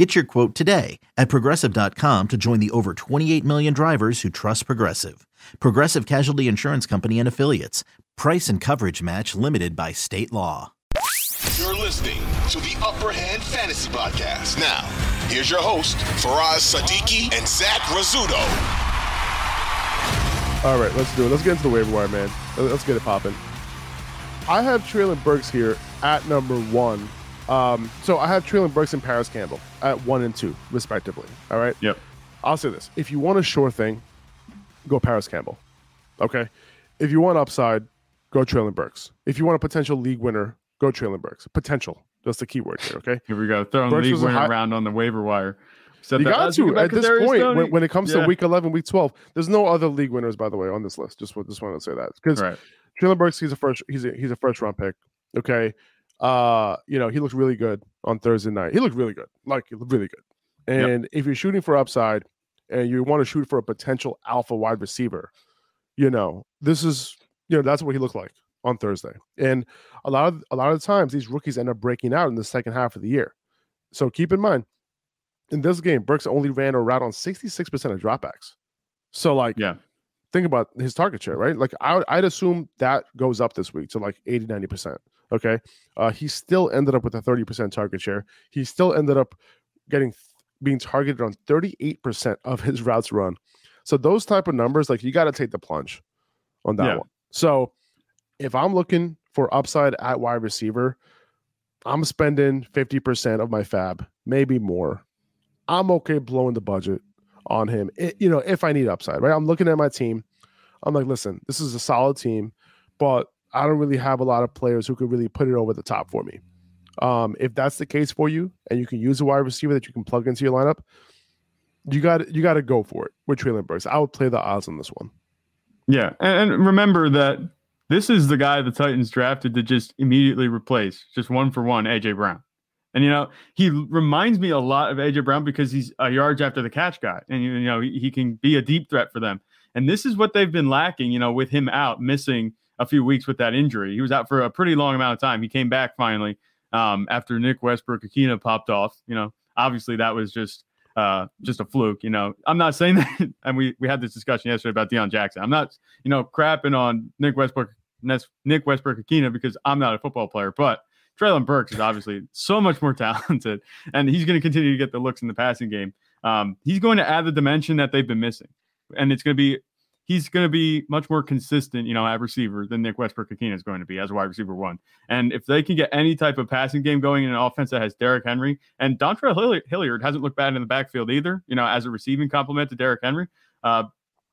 Get your quote today at progressive.com to join the over 28 million drivers who trust Progressive. Progressive Casualty Insurance Company and Affiliates. Price and coverage match limited by state law. You're listening to the Upper Hand Fantasy Podcast. Now, here's your host, Faraz Sadiki and Zach Rizzuto. All right, let's do it. Let's get into the waiver wire, man. Let's get it popping. I have Treylon Burks here at number one um, so I have Treylon Burks and Parris Campbell at one and two, respectively. All right. Yep. I'll say this: if you want a sure thing, go Parris Campbell. Okay. If you want upside, go Treylon Burks. If you want a potential league winner, go Treylon Burks. Potential. That's the key word here. Okay. Here we go. Throwing Burks league winner high- around on the waiver wire. Said you got to at this point when, when, it comes yeah. to week 11, week 12. There's no other league winners, by the way, on this list. Just just wanted to say that because right. Treylon Burks, he's a first he's a, he's a first round pick. Okay, uh, you know, he looked really good on Thursday night. He looked really good, like really good. And yep. if you're shooting for upside and you want to shoot for a potential alpha wide receiver, you know, this is you know that's what he looked like on Thursday. And a lot of a lot of the times these rookies end up breaking out in the second half of the year. So keep in mind, in this game, Burks only ran a route on 66% of dropbacks. So like, yeah, think about his target share, right? Like I, would assume that goes up this week to like 80, 90%. Okay. Uh, he still ended up with a 30% target share. He still ended up getting being targeted on 38% of his routes run. So those type of numbers, like you got to take the plunge on that yeah. one. So if I'm looking for upside at wide receiver, I'm spending 50% of my fab, maybe more. I'm okay blowing the budget on him. It, you know, if I need upside, right? I'm looking at my team. I'm like, listen, this is a solid team, but I don't really have a lot of players who could really put it over the top for me. Um, if that's the case for you, and you can use a wide receiver that you can plug into your lineup, you got you got to go for it with Treylon Burks. I would play the odds on this one. Yeah, and, and remember that this is the guy the Titans drafted to just immediately replace, just one for one, AJ Brown. And you know, he reminds me a lot of AJ Brown because he's a yards after the catch guy, and you know he, he can be a deep threat for them. And this is what they've been lacking, you know, with him out, missing a few weeks with that injury. He was out for a pretty long amount of time. He came back finally um, after Nick Westbrook-Ikhine popped off. You know, obviously that was just uh, just a fluke. You know, I'm not saying that, and we we had this discussion yesterday about Deon Jackson. I'm not, you know, crapping on Nick Westbrook Nick Westbrook-Ikhine because I'm not a football player, but Treylon Burks is obviously so much more talented, and he's going to continue to get the looks in the passing game. Um, he's going to add the dimension that they've been missing, and it's going to be he's going to be much more consistent, you know, at receiver than Nick Westbrook-Ikhine is going to be as wide receiver one. And if they can get any type of passing game going in an offense that has Derrick Henry and Dontrell Hilliard hasn't looked bad in the backfield either, you know, as a receiving complement to Derrick Henry. Uh,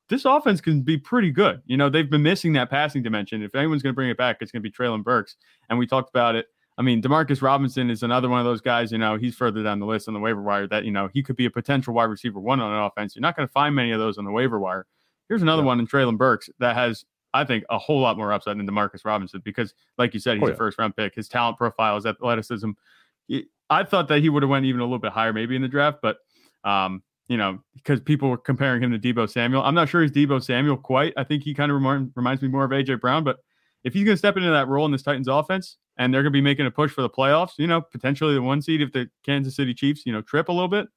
this offense can be pretty good. You know, they've been missing that passing dimension. If anyone's going to bring it back, it's going to be Treylon Burks. And we talked about it. I mean, Demarcus Robinson is another one of those guys, you know, he's further down the list on the waiver wire that, you know, he could be a potential wide receiver one on an offense. You're not going to find many of those on the waiver wire. Here's another yeah. one in Treylon Burks that has, I think, a whole lot more upside than Demarcus Robinson because, like you said, he's oh, yeah. a first round pick. His talent profile, his athleticism. I thought that he would have went even a little bit higher maybe in the draft, but um, you know, because people were comparing him to Deebo Samuel. I'm not sure he's Deebo Samuel quite. I think he kind of remind, reminds me more of AJ Brown, but if he's going to step into that role in this Titans offense and they're going to be making a push for the playoffs, you know, potentially the one seed if the Kansas City Chiefs, you know, trip a little bit,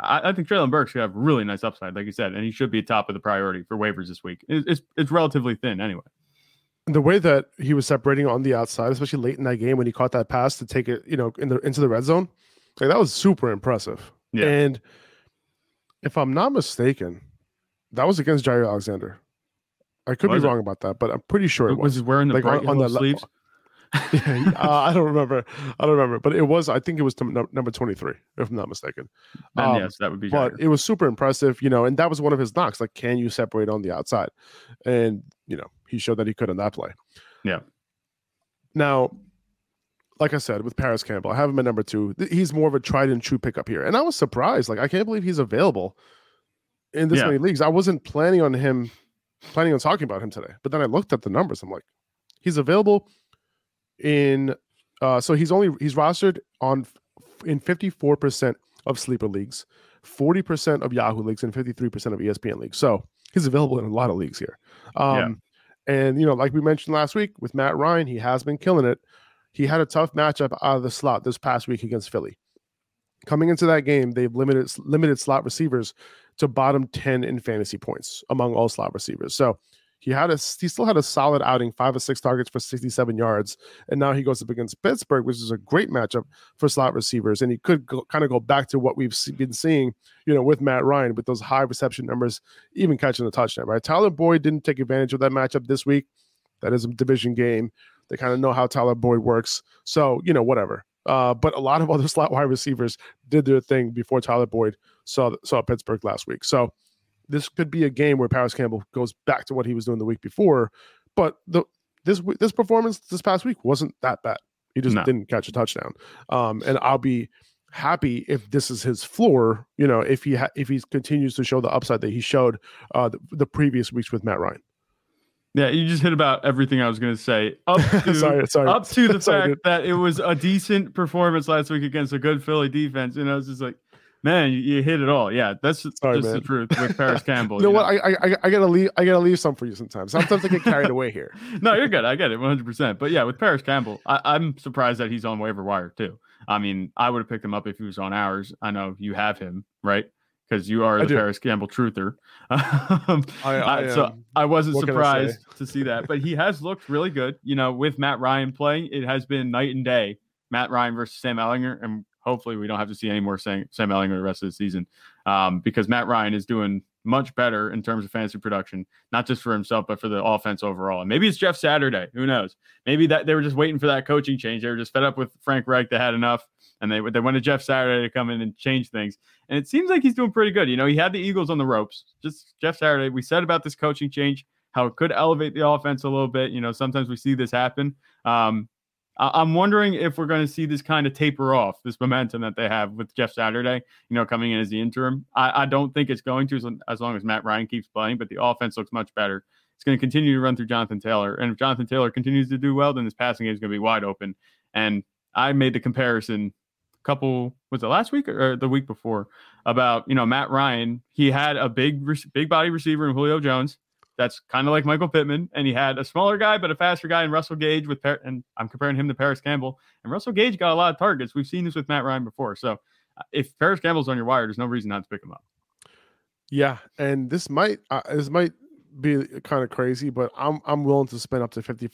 I, I think Treylon Burks should have really nice upside, like you said, and he should be top of the priority for waivers this week. It, it's it's relatively thin anyway. The way that he was separating on the outside, especially late in that game when he caught that pass to take it, you know, in the into the red zone, like that was super impressive. Yeah. And if I'm not mistaken, that was against Jaire Alexander. I could was be it? wrong about that, but I'm pretty sure it was. Was he wearing the like on, on the sleeves? yeah, uh, I don't remember. I don't remember, but it was. I think it was number twenty three, if I'm not mistaken. Um, yes, that would be. But it was super impressive, you know, and that was one of his knocks. Like, can you separate on the outside? And you know, he showed that he could on that play. Yeah. Now, like I said, with Parris Campbell, I have him at number two. He's more of a tried and true pickup here, and I was surprised. Like, I can't believe he's available in this yeah. many leagues. I wasn't planning on him planning on talking about him today. But then I looked at the numbers. I'm like, he's available in uh so he's only he's rostered on in 54% of sleeper leagues, 40% of Yahoo leagues, and 53% of ESPN leagues. So he's available in a lot of leagues here. Um and you know, like we mentioned last week with Matt Ryan, he has been killing it. He had a tough matchup out of the slot this past week against Philly. Coming into that game, they've limited limited slot receivers to bottom 10 in fantasy points among all slot receivers. So he had a he still had a solid outing, five or six targets for 67 yards, and now he goes up against Pittsburgh, which is a great matchup for slot receivers. And he could go, kind of go back to what we've been seeing, you know, with Matt Ryan with those high reception numbers, even catching a touchdown. Right, Tyler Boyd didn't take advantage of that matchup this week. That is a division game. They kind of know how Tyler Boyd works, so you know whatever. Uh, but a lot of other slot wide receivers did their thing before Tyler Boyd saw saw Pittsburgh last week. So this could be a game where Parris Campbell goes back to what he was doing the week before. But the this this performance this past week wasn't that bad. He just No. didn't catch a touchdown. Um, and I'll be happy if this is his floor. You know, if he ha- if he continues to show the upside that he showed uh, the, the previous weeks with Matt Ryan. Yeah, you just hit about everything I was going to say. Up to, sorry, sorry. up to the Sorry, fact dude. that it was a decent performance last week against a good Philly defense. You know, it's just like, man, you, you hit it all. Yeah, that's just Sorry, the truth with Parris Campbell. You know what? I, I I- gotta leave. I gotta leave some for you sometimes. Sometimes I get carried away here. no, you're good. I get it 100%. But yeah, with Parris Campbell, I, I'm surprised that he's on waiver wire too. I mean, I would have picked him up if he was on ours. I know you have him, right? Because you are I the do. Parris Campbell truther. Um, I, I, I- so I wasn't surprised to see that, but he has looked really good. You know, with Matt Ryan playing, it has been night and day. Matt Ryan versus Sam Ehlinger, and hopefully we don't have to see any more Sam, Sam Ehlinger the rest of the season, um, because Matt Ryan is doing much better in terms of fantasy production, not just for himself but for the offense overall. And maybe it's Jeff Saturday. Who knows? Maybe that they were just waiting for that coaching change. They were just fed up with Frank Reich. They had enough, and they they went to Jeff Saturday to come in and change things. And it seems like he's doing pretty good. You know, he had the Eagles on the ropes. Just Jeff Saturday. We said about this coaching change, how it could elevate the offense a little bit. You know, sometimes we see this happen. Um, I'm wondering if we're going to see this kind of taper off, this momentum that they have with Jeff Saturday, you know, coming in as the interim. I, I don't think it's going to as, long as Matt Ryan keeps playing, but the offense looks much better. It's going to continue to run through Jonathan Taylor. And if Jonathan Taylor continues to do well, then this passing game is going to be wide open. And I made the comparison a couple, was it last week or the week before about, you know, Matt Ryan. He had a big, big body receiver in Julio Jones. That's kind of like Michael Pittman, and he had a smaller guy but a faster guy in Russell Gage with, Par- and I'm comparing him to Parris Campbell. And Russell Gage got a lot of targets. We've seen this with Matt Ryan before. So uh, if Parris Campbell's on your wire, there's no reason not to pick him up. Yeah, and this might uh, this might be kind of crazy, but I'm I'm willing to spend up to 50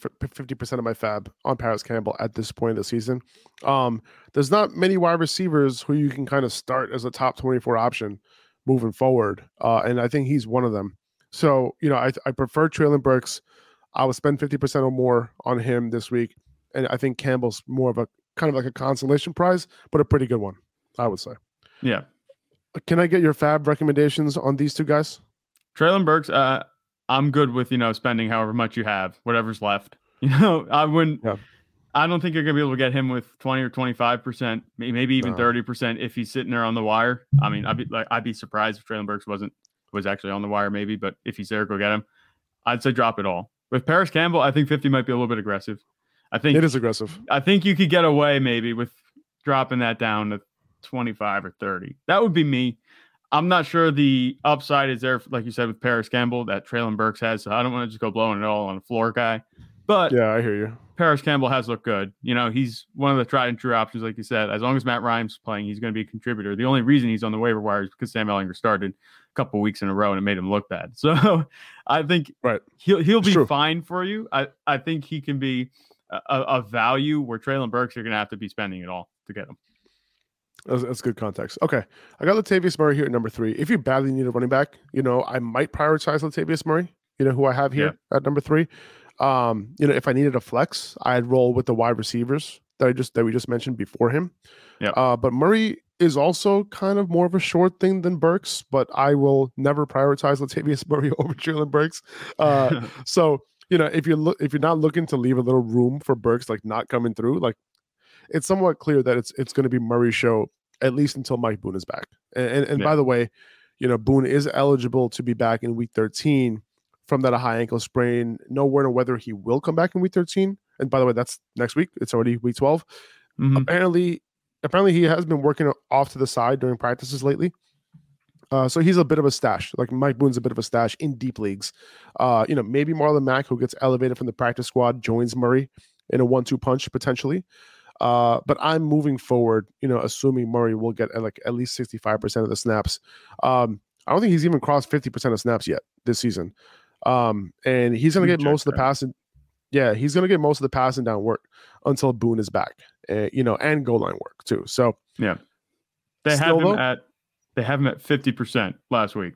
percent of my fab on Parris Campbell at this point of the season. Um, there's not many wide receivers who you can kind of start as a top 24 option moving forward, uh, and I think he's one of them. So you know, I I prefer Treylon Burks. I will spend 50 percent or more on him this week, and I think Campbell's more of a kind of like a consolation prize, but a pretty good one, I would say. Yeah. Can I get your fab recommendations on these two guys? Treylon Burks, uh, I'm good with, you know, spending however much you have, whatever's left. You know, I wouldn't, Yeah. I don't think you're going to be able to get him with 20 or 25%, maybe even No. 30% if he's sitting there on the wire. I mean, I'd be like, I'd be surprised if Treylon Burks wasn't, was actually on the wire maybe, but if he's there, go get him. I'd say drop it all. With Parris Campbell, I think 50 might be a little bit aggressive. I think It is aggressive. I think you could get away maybe with dropping that down to 25 or 30. That would be me. I'm not sure the upside is there, like you said, with Parris Campbell that Treylon Burks has. So I don't want to just go blowing it all on a floor guy. But Yeah, I hear you. Parris Campbell has looked good. You know, he's one of the tried and true options, like you said. As long as Matt Ryan's playing, he's going to be a contributor. The only reason he's on the waiver wire is because Sam Ehlinger started couple weeks in a row and it made him look bad. So I think Right. he'll he'll be fine for you. I, I think he can be a, a value where Treylon Burks you're going to have to be spending it all to get him. That's, that's good context. Okay. I got Latavius Murray here at number three. If you badly need a running back, you know, I might prioritize Latavius Murray, you know, who I have here at number three. Um, you know, if I needed a flex, I'd roll with the wide receivers that I just that we just mentioned before him. Yeah. Uh, but Murray is also kind of more of a short thing than Burks, but I will never prioritize Latavius Murray over Treylon Burks. Uh, so you know, if you're look if you're not looking to leave a little room for Burks like not coming through, like it's somewhat clear that it's it's going to be Murray's show at least until Mike Boone is back. And and, and Yeah. by the way, you know Boone is eligible to be back in Week 13 from that high ankle sprain. No word on whether he will come back in week 13. And by the way, that's next week. It's already week 12. Mhm. Apparently, apparently he has been working off to the side during practices lately. Uh, so he's a bit of a stash. Like Mike Boone's a bit of a stash in deep leagues. Uh, you know, maybe Marlon Mack, who gets elevated from the practice squad, joins Murray in a one-two punch potentially. Uh, but I'm moving forward, you know, assuming Murray will get like at least 65% of the snaps. Um, I don't think he's even crossed 50% of snaps yet this season. Um, and he's gonna get most of the passing. Yeah, he's gonna get most of the passing down work until Boone is back. Uh, you know, and goal line work too. So Yeah. They have him though? at they have him at 50% last week.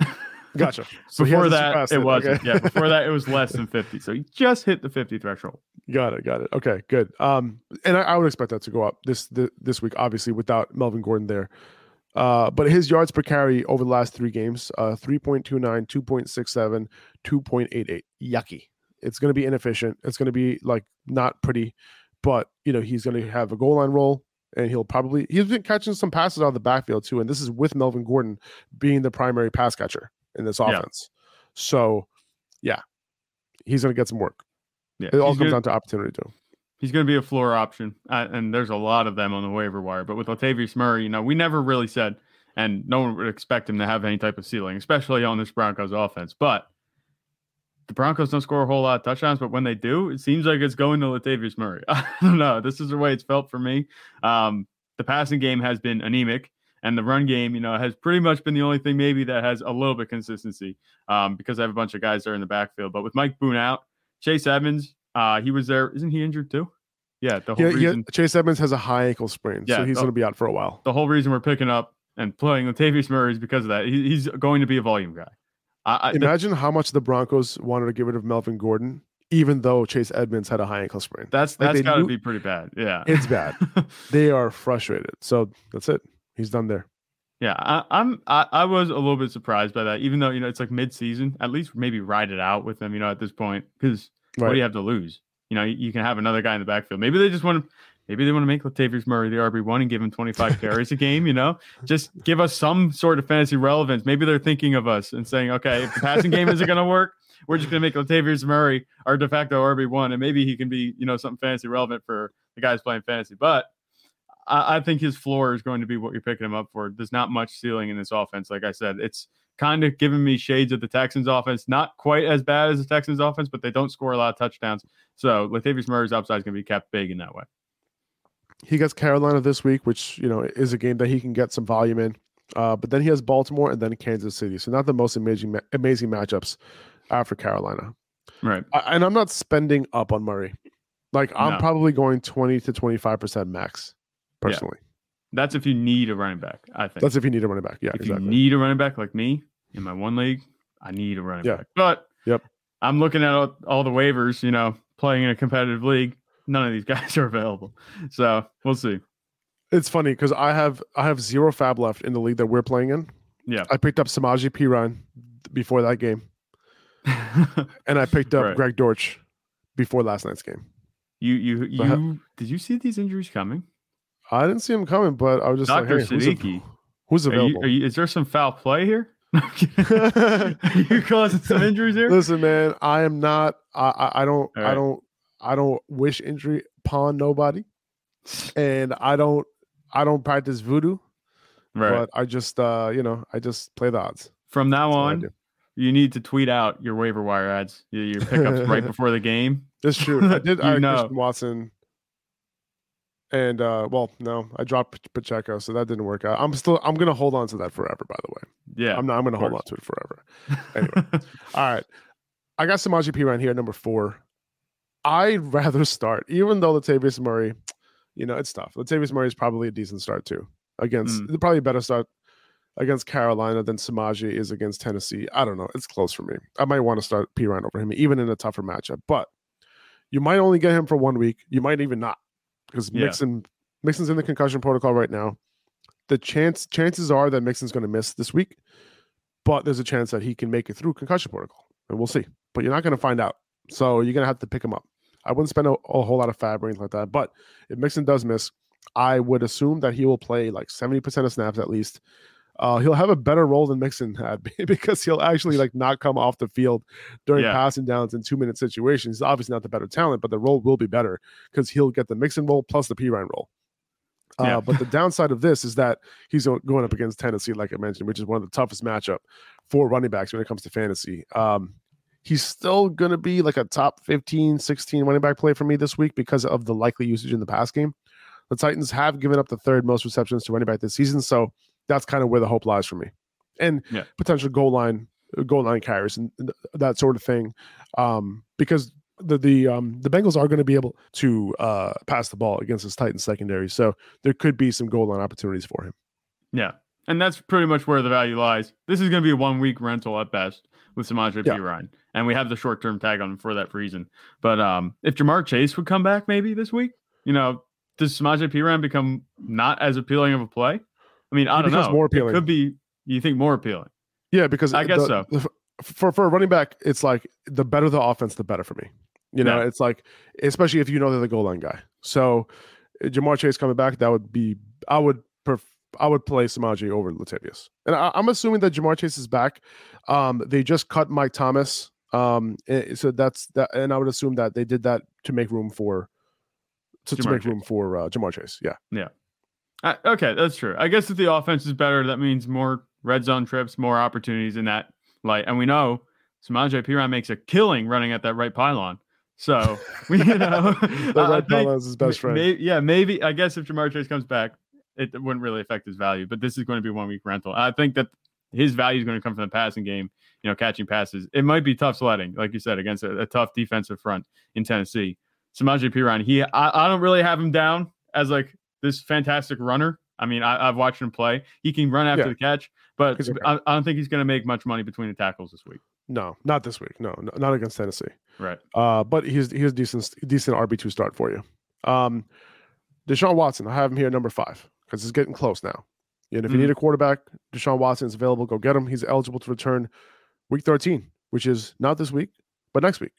gotcha. So before that, it it. wasn't. Okay. Yeah, before that, it was less than 50. So he just hit the 50 threshold. Got it. Got it. Okay, good. Um, and I, I would expect that to go up this th- this week, obviously, without Melvin Gordon there. Uh, but his yards per carry over the last three games, uh, 3.29, 2.67, 2.88. Yucky. It's going to be inefficient. It's going to be like not pretty, but you know, he's going to have a goal line roll and he'll probably, he's been catching some passes out of the backfield too. And this is with Melvin Gordon being the primary pass catcher in this Yeah. offense. So, yeah, he's going to get some work. Yeah. It all comes gonna- down to opportunity too. he's going to be a floor option, uh, and there's a lot of them on the waiver wire. But with Latavius Murray, you know, we never really said, and no one would expect him to have any type of ceiling, especially on this Broncos offense. But the Broncos don't score a whole lot of touchdowns, but when they do, it seems like it's going to Latavius Murray. I don't know. This is the way it's felt for me. Um, the passing game has been anemic. And the run game, you know, has pretty much been the only thing maybe that has a little bit consistency um, because I have a bunch of guys there in the backfield. But with Mike Boone out, Chase Edmonds, uh, he was there. Isn't he injured too? Yeah, the whole Yeah, yeah, reason Chase Edmonds has a high ankle sprain, yeah, so he's going to be out for a while. the whole reason we're picking up and playing Latavius Murray is because of that. He, he's going to be a volume guy. I, I, the- Imagine how much the Broncos wanted to get rid of Melvin Gordon, even though Chase Edmonds had a high ankle sprain. that's like that's got to be pretty bad. Yeah, It's bad. they are frustrated. So that's it. He's done there. yeah. I, I'm I, I was a little bit surprised by that, even though you know it's like mid season. At least maybe ride it out with them. You know, at this point, because what do you have to lose? You know, you, you can have another guy in the backfield. Maybe they just want to. Maybe they want to make Latavius Murray the RB one and give him 25 carries a game. You know, just give us some sort of fantasy relevance. Maybe they're thinking of us and saying, okay, if the passing game isn't going to work, we're just going to make Latavius Murray our de facto RB one, and maybe he can be, you know, something fantasy relevant for the guys playing fantasy. But I, I think his floor is going to be what you're picking him up for. There's not much ceiling in this offense. Like I said, it's kind of giving me shades of the Texans offense. Not quite as bad as the Texans offense, but they don't score a lot of touchdowns. So Latavius Murray's upside is going to be kept big in that way. He gets Carolina this week, which you know is a game that he can get some volume in. Uh, but then he has Baltimore and then Kansas City. So not the most amazing amazing matchups after Carolina. Right. I, and I'm not spending up on Murray. Like I'm No. probably going 20 to 25 percent max. Yeah. Personally, That's if you need a running back, I think. that's if you need a running back. Yeah, if exactly. you need a running back like me in my one league, I need a running Yeah. back. But Yep. I'm looking at all, all the waivers, you know, playing in a competitive league. None of these guys are available. So we'll see. It's funny because I have I have zero fab left in the league that we're playing in. Yeah. I picked up Samaje Perine before that game, and I picked up Right. Greg Dortch before last night's game. you you you did you see these injuries coming? I didn't see them coming, but I was just Dr. like, hey, who's, who's Are you, available? are you, is there some foul play here? you causing some injuries here? Listen, man, I am not. I I, I don't. All I don't. I don't wish injury upon nobody, and I don't. I don't practice voodoo, Right. but I just, uh, you know, I just play the odds. From now That's on, you need to tweet out your waiver wire ads, your, your pickups right before the game. It's true. I did. I know. Christian Watson, and uh, well, no, I dropped Pacheco, so that didn't work out. I'm still. I'm gonna hold on to that forever. By the way, Yeah. I'm not. I'm gonna hold on to it forever. Anyway. All right. I got Samaje Perine here, number four. I'd rather start, even though Latavius Murray, you know, it's tough. Latavius Murray is probably a decent start too. Against Mm. probably a better start against Carolina than Samaje is against Tennessee. I don't know. It's close for me. I might want to start Perine over him, even in a tougher matchup. But you might only get him for one week. You might even not. Because Yeah. Mixon Mixon's in the concussion protocol right now. The chance chances are that Mixon's going to miss this week, but there's a chance that he can make it through concussion protocol, and we'll see. But you're not going to find out, so you're going to have to pick him up. I wouldn't spend a, a whole lot of fab or anything like that. But if Mixon does miss, I would assume that he will play like 70% of snaps at least. Uh, he'll have a better role than Mixon had because he'll actually like not come off the field during Yeah. passing downs in two minute situations. He's obviously not the better talent, but the role will be better because he'll get the Mixon role plus the Perine role. Uh, Yeah. But the downside of this is that he's going up against Tennessee, like I mentioned, which is one of the toughest matchup for running backs when it comes to fantasy. Um, he's still going to be like a top 15, 16 running back play for me this week because of the likely usage in the pass game. The Titans have given up the third most receptions to running back this season, so that's kind of where the hope lies for me. And Yeah. potential goal line, goal line carries, and th- that sort of thing, um, because the the um, the Bengals are going to be able to uh, pass the ball against this Titans secondary, so there could be some goal line opportunities for him. Yeah. And that's pretty much where the value lies. This is going to be a one week rental at best with Samaje Yeah. Perine. And we have the short term tag on him for that reason. But um, if Ja'Marr Chase would come back maybe this week, you know, does Samaje Perine become not as appealing of a play? I mean, I don't know. more It appealing. could be, you think more appealing? Yeah, because I guess the- so. the- for for a running back, it's like the better the offense, the better for me. You know, Yeah. it's like especially if you know they're the goal line guy. So Ja'Marr Chase coming back, that would be I would I would play Samaje over Latavius, and I, I'm assuming that Ja'Marr Chase is back. Um, they just cut Mike Thomas, um, eh, so that's that, and I would assume that they did that to make room for to, to make Chase. room for uh, Ja'Marr Chase. Yeah, Uh, okay, that's true. I guess if the offense is better, that means more red zone trips, more opportunities in that light. And we know Samaje Perine makes a killing running at that right pylon. So we, you know, the I right pylon is his best friend. May, yeah, maybe. I guess if Ja'Marr Chase comes back, it wouldn't really affect his value. But this is going to be one week rental. I think that his value is going to come from the passing game. You know, catching passes. It might be tough sledding, like you said, against a, a tough defensive front in Tennessee. Samaje Perine, he, I, I don't really have him down as like this fantastic runner. I mean, I, I've watched him play. He can run after Yeah. the catch, but okay. I, I don't think he's going to make much money between the tackles this week. No, not this week. No, no not against Tennessee. Right. Uh, but he's he's decent decent RB two start for you. Um, Deshaun Watson, I have him here number five because it's getting close now. And if you Mhm. need a quarterback, Deshaun Watson is available. Go get him. He's eligible to return week thirteen, which is not this week, but next week.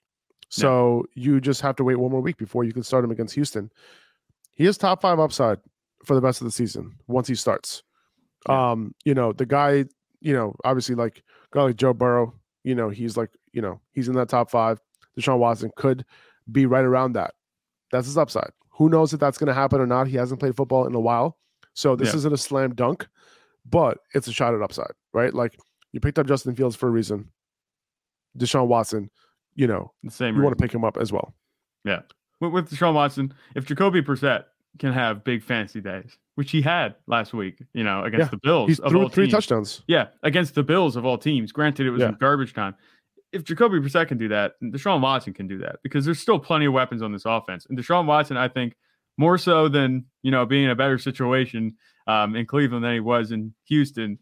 So you just have to wait one more week before you can start him against Houston. He is top five upside for the rest of the season once he starts. Yeah. Um, you know, the guy, you know, obviously like guy like Joe Burrow, you know, he's like, you know, he's in that top five. Deshaun Watson could be right around that. That's his upside. Who knows if that's going to happen or not? He hasn't played football in a while. So this Yeah. isn't a slam dunk, but it's a shot at upside, right? Like you picked up Justin Fields for a reason. Deshaun Watson, you know, The same. you want to pick him up as well. with, with Deshaun Watson, if Jacoby Brissett can have big fantasy days, which he had last week, you know, against Yeah, the Bills He of threw three teams. touchdowns. Yeah, against the Bills of all teams. Granted, it was Yeah. in garbage time. If Jacoby Brissett can do that, Deshaun Watson can do that because there's still plenty of weapons on this offense. And Deshaun Watson, I think, more so than you know being in a better situation um, in Cleveland than he was in Houston.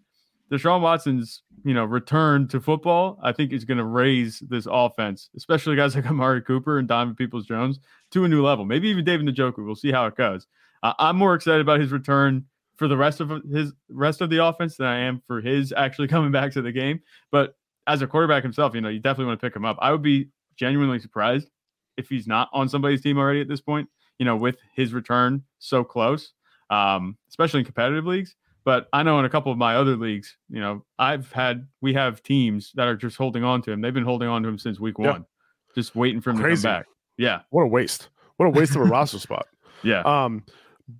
Deshaun Watson's you know return to football, I think, is going to raise this offense, especially guys like Amari Cooper and Donovan Peoples Jones, to a new level. Maybe even David Njoku. We'll see how it goes. Uh, I'm more excited about his return for the rest of his rest of the offense than I am for his actually coming back to the game. But as a quarterback himself, you know, you definitely want to pick him up. I would be genuinely surprised if he's not on somebody's team already at this point. You know, with his return so close, um, especially in competitive leagues. But I know in a couple of my other leagues, you know, I've had we have teams that are just holding on to him. They've been holding on to him since week Yeah. one, just waiting for him Crazy. to come back. Yeah, What a waste. What a waste of a roster spot. yeah, Um,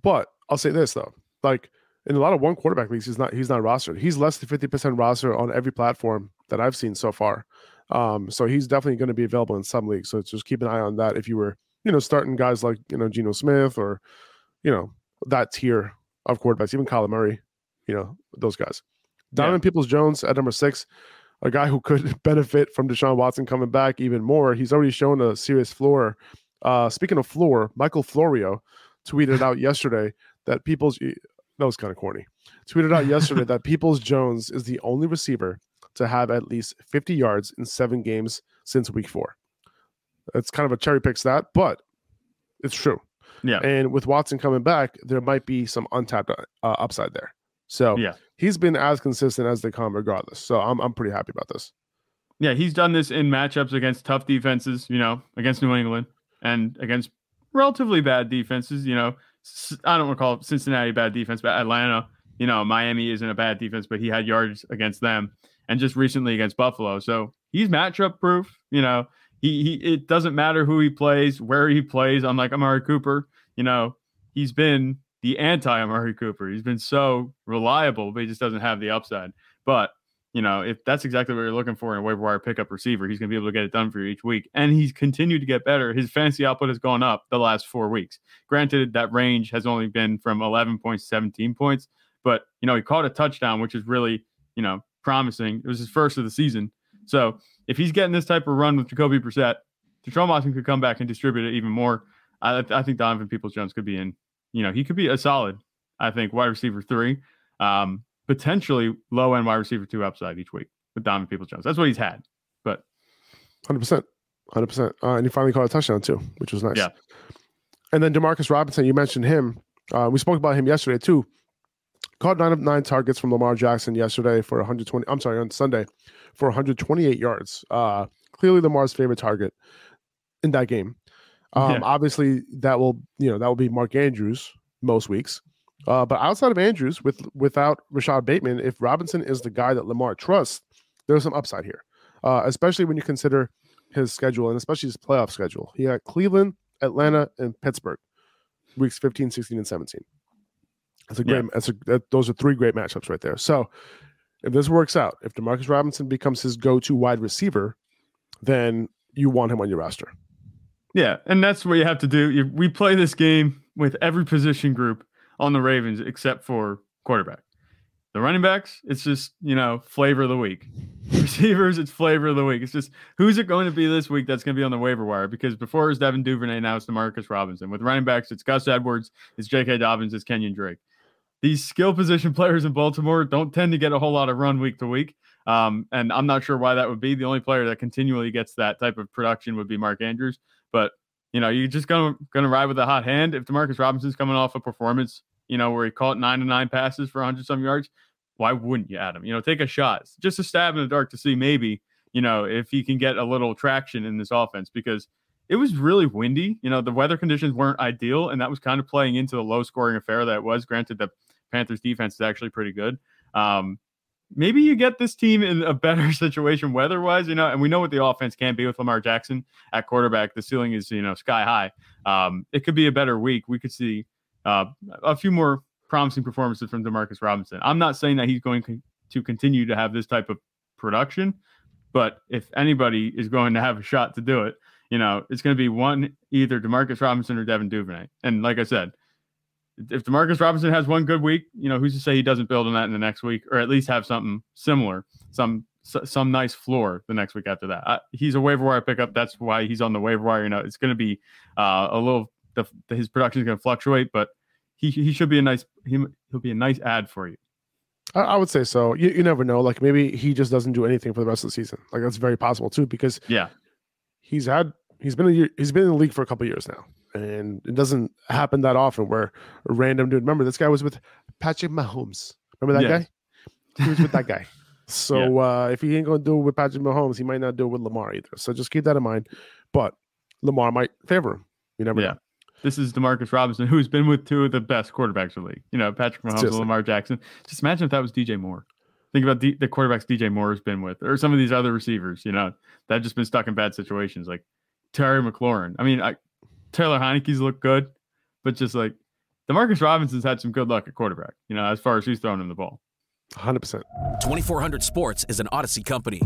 but I'll say this though, like in a lot of one quarterback leagues, he's not he's not rostered. He's less than fifty percent roster on every platform that I've seen so far. Um, so he's definitely going to be available in some leagues. So just keep an eye on that if you were, you know, starting guys like you know Geno Smith or, you know, that tier of quarterbacks, even Kyler Murray, you know, those guys. Donovan Peoples Jones at number six, a guy who could benefit from Deshaun Watson coming back even more. He's already shown a serious floor. Uh, speaking of floor, Michael Florio tweeted out yesterday that Peoples that was kind of corny. Tweeted out yesterday that Peoples Jones is the only receiver to have at least 50 yards in seven games since week four. It's kind of a cherry picks that, but it's true. yeah, And with Watson coming back, there might be some untapped uh, upside there. So Yeah. he's been as consistent as they come, regardless. So I'm I'm pretty happy about this. yeah. He's done this in matchups against tough defenses. You know, against New England and against relatively bad defenses. You know, I don't want to call it Cincinnati bad defense, but Atlanta. you know, Miami isn't a bad defense, but he had yards against them and just recently against Buffalo. So he's matchup proof. You know, he, he it doesn't matter who he plays, where he plays. I'm like Amari Cooper, you know, he's been the anti Amari Cooper. He's been so reliable, but he just doesn't have the upside. But you know, if that's exactly what you're looking for in a waiver wire pickup receiver, he's going to be able to get it done for you each week. And he's continued to get better. His fantasy output has gone up the last four weeks. Granted, that range has only been from 11 points, 17 points, but you know, he caught a touchdown, which is really, you know, promising. It was his first of the season. So if he's getting this type of run with Jacoby Brissett, Deshaun Watson could come back and distribute it even more. I, I think Donovan Peoples Jones could be in. You know, he could be a solid, I think, wide receiver three, um, potentially low end wide receiver two upside each week with Donovan Peoples Jones. That's what he's had. But 100%. 100%. Uh, and he finally caught a touchdown too, which was nice. Yeah. And then Demarcus Robinson, you mentioned him. Uh, we spoke about him yesterday too. Caught nine of nine targets from Lamar Jackson yesterday for 120. I'm sorry, on Sunday for 128 yards. Uh, clearly Lamar's favorite target in that game. Um, Yeah. Obviously, that will you know that will be Mark Andrews most weeks. Uh, but outside of Andrews, with without Rashod Bateman, if Robinson is the guy that Lamar trusts, there's some upside here, uh, especially when you consider his schedule and especially his playoff schedule. He had Cleveland, Atlanta, and Pittsburgh, weeks 15, 16, and 17. That's a great. Yeah. That's a that, those are three great matchups right there. So if this works out, if Demarcus Robinson becomes his go-to wide receiver, then you want him on your roster. Yeah, and that's what you have to do. You, we play this game with every position group on the Ravens except for quarterback. The running backs, it's just, you know, flavor of the week. Receivers, it's flavor of the week. It's just who's it going to be this week that's going to be on the waiver wire? Because before it was Devin Duvernay, now it's Demarcus Robinson. With running backs, it's Gus Edwards, it's J.K. Dobbins, it's Kenyon Drake. These skill position players in Baltimore don't tend to get a whole lot of run week to week. Um, and I'm not sure why that would be. The only player that continually gets that type of production would be Mark Andrews. But you know, you're just gonna gonna ride with a hot hand. If Demarcus Robinson's coming off a performance, you know, where he caught nine to nine passes for 100 some yards, why wouldn't you add him? You know, take a shot, It's just a stab in the dark to see maybe you know if he can get a little traction in this offense because it was really windy. You know, the weather conditions weren't ideal, and that was kind of playing into the low scoring affair that was. Granted, the Panthers defense is actually pretty good. Um, maybe you get this team in a better situation weather wise, you know, and we know what the offense can be with Lamar Jackson at quarterback. The ceiling is, you know, sky high. Um, it could be a better week. We could see uh, a few more promising performances from Demarcus Robinson. I'm not saying that he's going to- continue to have this type of production, but if anybody is going to have a shot to do it, you know, it's going to be one either Demarcus Robinson or Devin Duvernay. And like I said, if Demarcus Robinson has one good week, you know, who's to say he doesn't build on that in the next week, or at least have something similar, some some nice floor the next week after that. I, he's a waiver wire pickup. That's why he's on the waiver wire. You know, it's going to be uh, a little. The, his production is going to fluctuate, but he he should be a nice. He, he'll be a nice ad for you. I, I would say so. You, you never know. Like maybe he just doesn't do anything for the rest of the season. Like that's very possible too, because Yeah, he's had he's been a year, he's been in the league for a couple years now, and it doesn't happen that often where a random dude. Remember, this guy was with Patrick Mahomes. Remember that Yes. guy? He was with that guy. So uh, if he ain't gonna do it with Patrick Mahomes, he might not do it with Lamar either. So just keep that in mind. But Lamar might favor him. You never Yeah. know. this is Demarcus Robinson, who's been with two of the best quarterbacks in the league. You know, Patrick Mahomes and Lamar Jackson. Just imagine if that was DJ Moore. Think about the, the quarterbacks DJ Moore has been with, or some of these other receivers. You know, that have just been stuck in bad situations, like Terry McLaurin. I mean, I, Taylor Heinicke's look good, but just like Demarcus Robinson's had some good luck at quarterback. You know, as far as he's throwing him the ball. 100. percent 2400 Sports is an Audacy company.